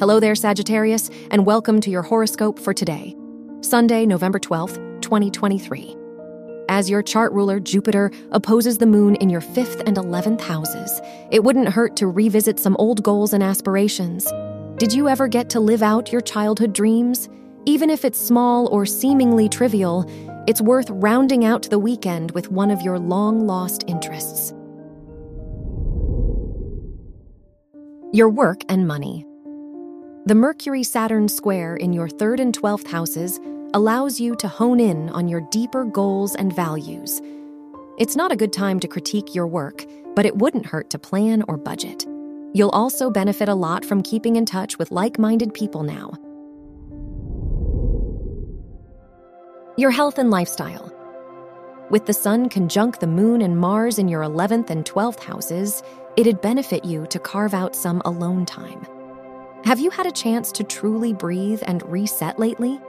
Hello there, Sagittarius, and welcome to your horoscope for today, Sunday, November 12th, 2023. As your chart ruler, Jupiter, opposes the moon in your 5th and 11th houses, it wouldn't hurt to revisit some old goals and aspirations. Did you ever get to live out your childhood dreams? Even if it's small or seemingly trivial, it's worth rounding out the weekend with one of your long lost interests. Your work and money. The Mercury Saturn square in your third and 12th houses allows you to hone in on your deeper goals and values. It's not a good time to critique your work, but it wouldn't hurt to plan or budget. You'll also benefit a lot from keeping in touch with like minded people now. Your health and lifestyle. With the Sun conjunct the Moon and Mars in your 11th and 12th houses, it'd benefit you to carve out some alone time. Have you had a chance to truly breathe and reset lately?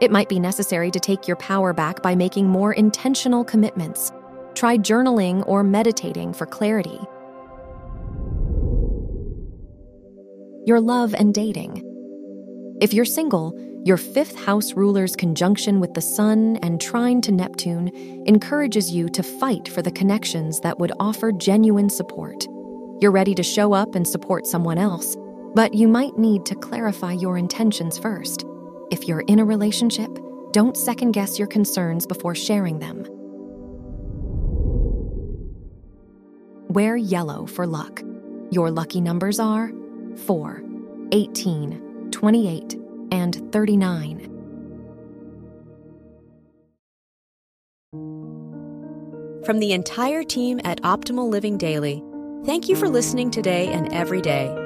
It might be necessary to take your power back by making more intentional commitments. Try journaling or meditating for clarity. Your love and dating. If you're single, your fifth house ruler's conjunction with the Sun and trine to Neptune encourages you to fight for the connections that would offer genuine support. You're ready to show up and support someone else but you might need to clarify your intentions first. If you're in a relationship, don't second guess your concerns before sharing them. Wear yellow for luck. Your lucky numbers are 4, 18, 28, and 39. From the entire team at Optimal Living Daily, thank you for listening today and every day